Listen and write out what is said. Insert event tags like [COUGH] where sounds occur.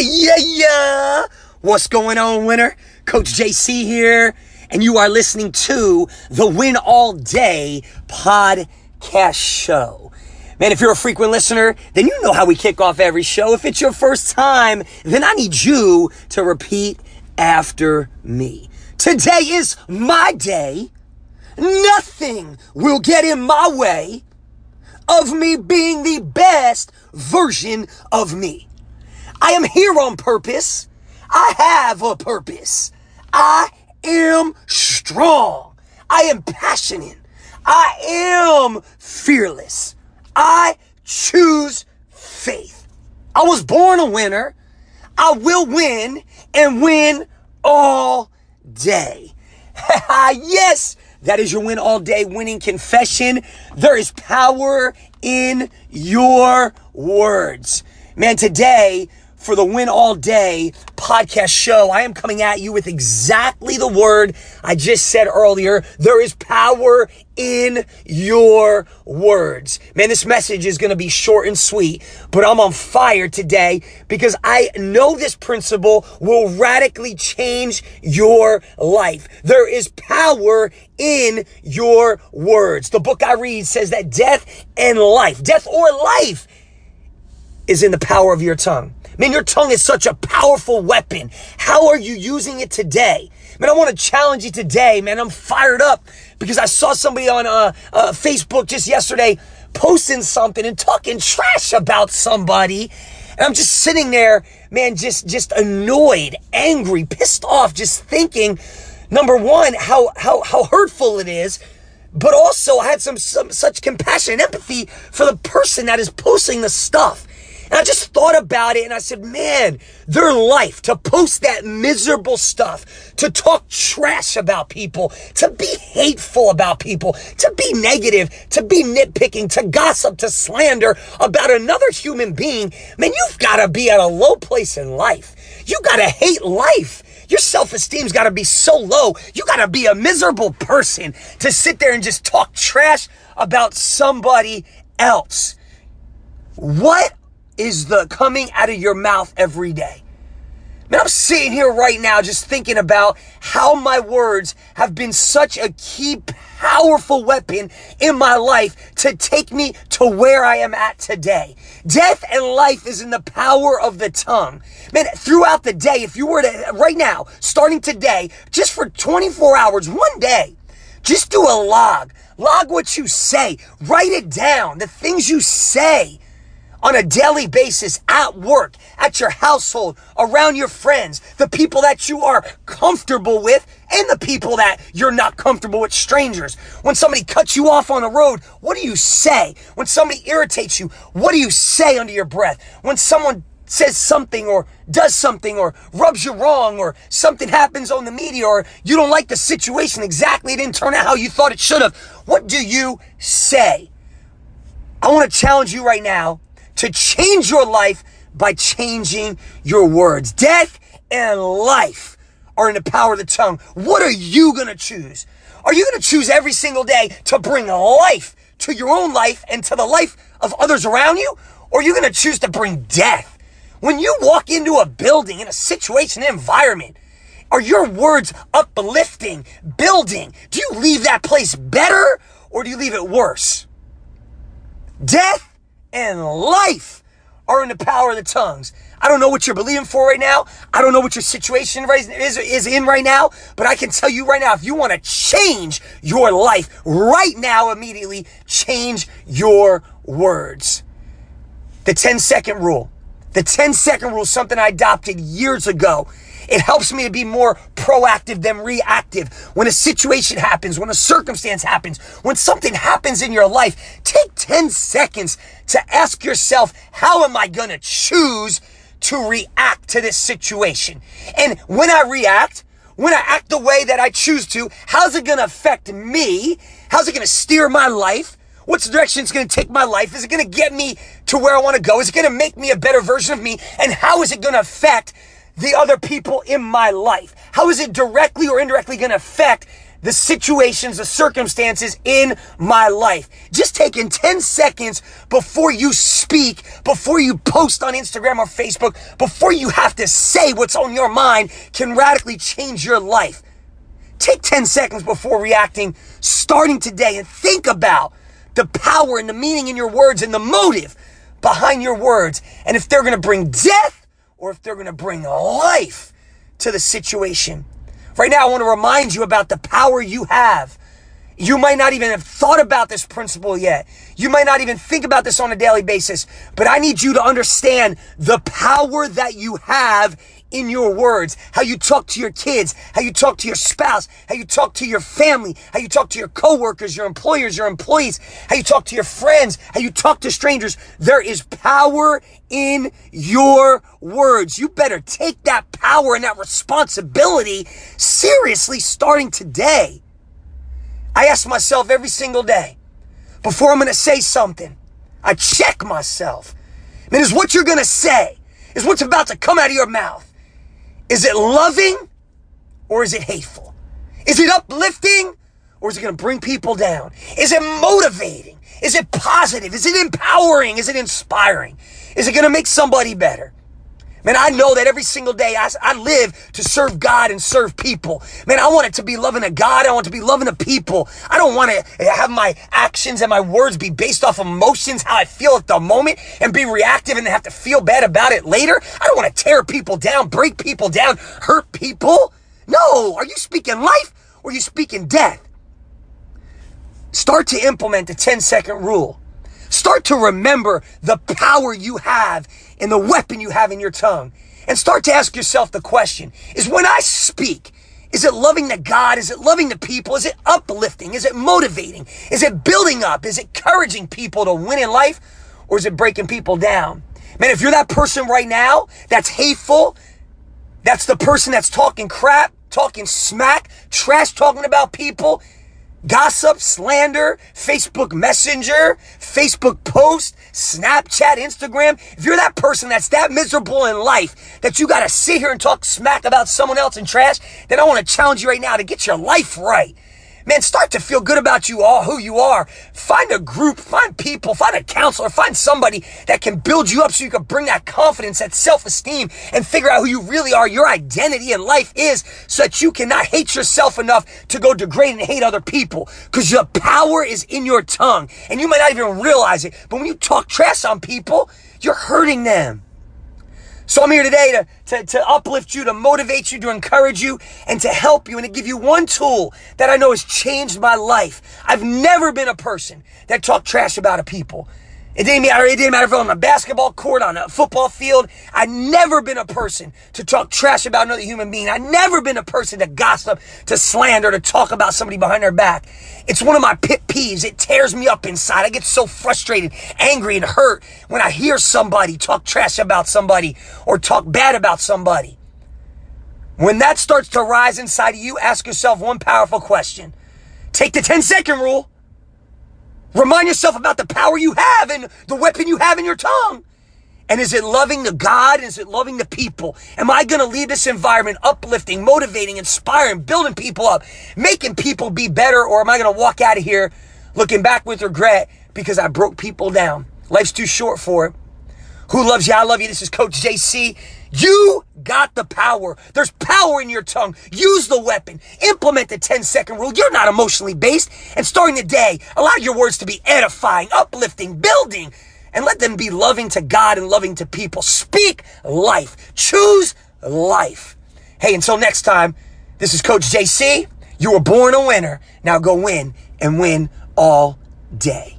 yeah, yeah. What's going on, winner? Coach JC here, and you are listening to the Win All Day podcast show. Man, if you're a frequent listener, then you know how we kick off every show. If it's your first time, then I need you to repeat after me. Today is my day. Nothing will get in my way of me being the best version of me. I am here on purpose. I have a purpose. I am strong. I am passionate. I am fearless. I choose faith. I was born a winner. I will win and win all day. [LAUGHS] yes, that is your win all day winning confession. There is power in your words. Man, today for the Win All Day podcast show, I am coming at you with exactly the word I just said earlier. There is power in your words. Man, this message is going to be short and sweet, but I'm on fire today because I know this principle will radically change your life. There is power in your words. The book I read says that death and life, death or life, is in the power of your tongue. Man, your tongue is such a powerful weapon. How are you using it today? Man, I want to challenge you today, man. I'm fired up because I saw somebody on uh, uh, Facebook just yesterday posting something and talking trash about somebody. And I'm just sitting there, man, just, just annoyed, angry, pissed off, just thinking, number one, how, how, how hurtful it is. But also I had some, some such compassion and empathy for the person that is posting the stuff. And I just thought about it and I said, man, their life to post that miserable stuff, to talk trash about people, to be hateful about people, to be negative, to be nitpicking, to gossip, to slander about another human being. Man, you've got to be at a low place in life. You got to hate life. Your self esteem's got to be so low. You got to be a miserable person to sit there and just talk trash about somebody else. What is the coming out of your mouth every day. Man, I'm sitting here right now just thinking about how my words have been such a key, powerful weapon in my life to take me to where I am at today. Death and life is in the power of the tongue. Man, throughout the day, if you were to, right now, starting today, just for 24 hours, one day, just do a log. Log what you say. Write it down. The things you say on a daily basis at work, at your household, around your friends, the people that you are comfortable with and the people that you're not comfortable with, strangers. When somebody cuts you off on the road, what do you say? When somebody irritates you, what do you say under your breath? When someone says something or does something or rubs you wrong or something happens on the media or you don't like the situation exactly, it didn't turn out how you thought it should have. What do you say? I want to challenge you right now to change your life by changing your words. Death and life are in the power of the tongue. What are you going to choose? Are you going to choose every single day to bring life to your own life and to the life of others around you? Or are you going to choose to bring death? When you walk into a building, in a situation, an environment, are your words uplifting, building? Do you leave that place better or do you leave it worse? Death and life are in the power of the tongues. I don't know what you're believing for right now. I don't know what your situation is, is in right now, but I can tell you right now, if you want to change your life right now, immediately change your words. The 10 second rule. The 10 second rule something I adopted years ago. It helps me to be more proactive than reactive. When a situation happens, when a circumstance happens, when something happens in your life, take 10 seconds to ask yourself, how am I going to choose to react to this situation? And when I react, when I act the way that I choose to, how's it going to affect me? How's it going to steer my life? What's the direction it's going to take my life? Is it going to get me to where I want to go? Is it going to make me a better version of me? And how is it going to affect the other people in my life? How is it directly or indirectly going to affect the situations, the circumstances in my life. Just taking 10 seconds before you speak, before you post on Instagram or Facebook, before you have to say what's on your mind can radically change your life. Take 10 seconds before reacting, starting today, and think about the power and the meaning in your words and the motive behind your words. And if they're going to bring death or if they're going to bring life to the situation. Right now, I want to remind you about the power you have. You might not even have thought about this principle yet. You might not even think about this on a daily basis, but I need you to understand the power that you have in your words, how you talk to your kids, how you talk to your spouse, how you talk to your family, how you talk to your coworkers, your employers, your employees, how you talk to your friends, how you talk to strangers. There is power in your words. You better take that power and that responsibility seriously starting today. I ask myself every single day before I'm going to say something, I check myself. I mean, is what you're going to say, is what's about to come out of your mouth is it loving or is it hateful? Is it uplifting or is it going to bring people down? Is it motivating? Is it positive? Is it empowering? Is it inspiring? Is it going to make somebody better? Man, I know that every single day I, I live to serve God and serve people. Man, I want it to be loving a God. I want to be loving a people. I don't want to have my actions and my words be based off emotions, how I feel at the moment and be reactive and have to feel bad about it later. I don't want to tear people down, break people down, hurt people. No, are you speaking life or are you speaking death? Start to implement the 10 second rule. Start to remember the power you have and the weapon you have in your tongue. And start to ask yourself the question, is when I speak, is it loving the God? Is it loving the people? Is it uplifting? Is it motivating? Is it building up? Is it encouraging people to win in life? Or is it breaking people down? Man, if you're that person right now that's hateful, that's the person that's talking crap, talking smack, trash talking about people, gossip, slander, Facebook Messenger, Facebook post, Snapchat, Instagram. If you're that person that's that miserable in life that you got to sit here and talk smack about someone else and trash, then I want to challenge you right now to get your life right. Man, start to feel good about you all, who you are. Find a group, find people, find a counselor, find somebody that can build you up so you can bring that confidence, that self-esteem, and figure out who you really are, your identity in life is, so that you cannot hate yourself enough to go degrade and hate other people. Because your power is in your tongue. And you might not even realize it, but when you talk trash on people, you're hurting them. So I'm here today to, to, to uplift you, to motivate you, to encourage you, and to help you, and to give you one tool that I know has changed my life. I've never been a person that talked trash about a people. It didn't matter. It didn't matter if I'm on a basketball court, on a football field. I've never been a person to talk trash about another human being. I've never been a person to gossip, to slander, to talk about somebody behind their back. It's one of my pit peeves. It tears me up inside. I get so frustrated, angry, and hurt when I hear somebody talk trash about somebody or talk bad about somebody. When that starts to rise inside of you, ask yourself one powerful question. Take the 10 second rule. Remind yourself about the power you have and the weapon you have in your tongue. And is it loving the God? Is it loving the people? Am I going to leave this environment uplifting, motivating, inspiring, building people up, making people be better? Or am I going to walk out of here looking back with regret because I broke people down? Life's too short for it. Who loves you? I love you. This is Coach JC. You got the power. There's power in your tongue. Use the weapon. Implement the 10 second rule. You're not emotionally based. And starting the day, allow your words to be edifying, uplifting, building, and let them be loving to God and loving to people. Speak life. Choose life. Hey, until next time, this is Coach JC. You were born a winner. Now go win and win all day.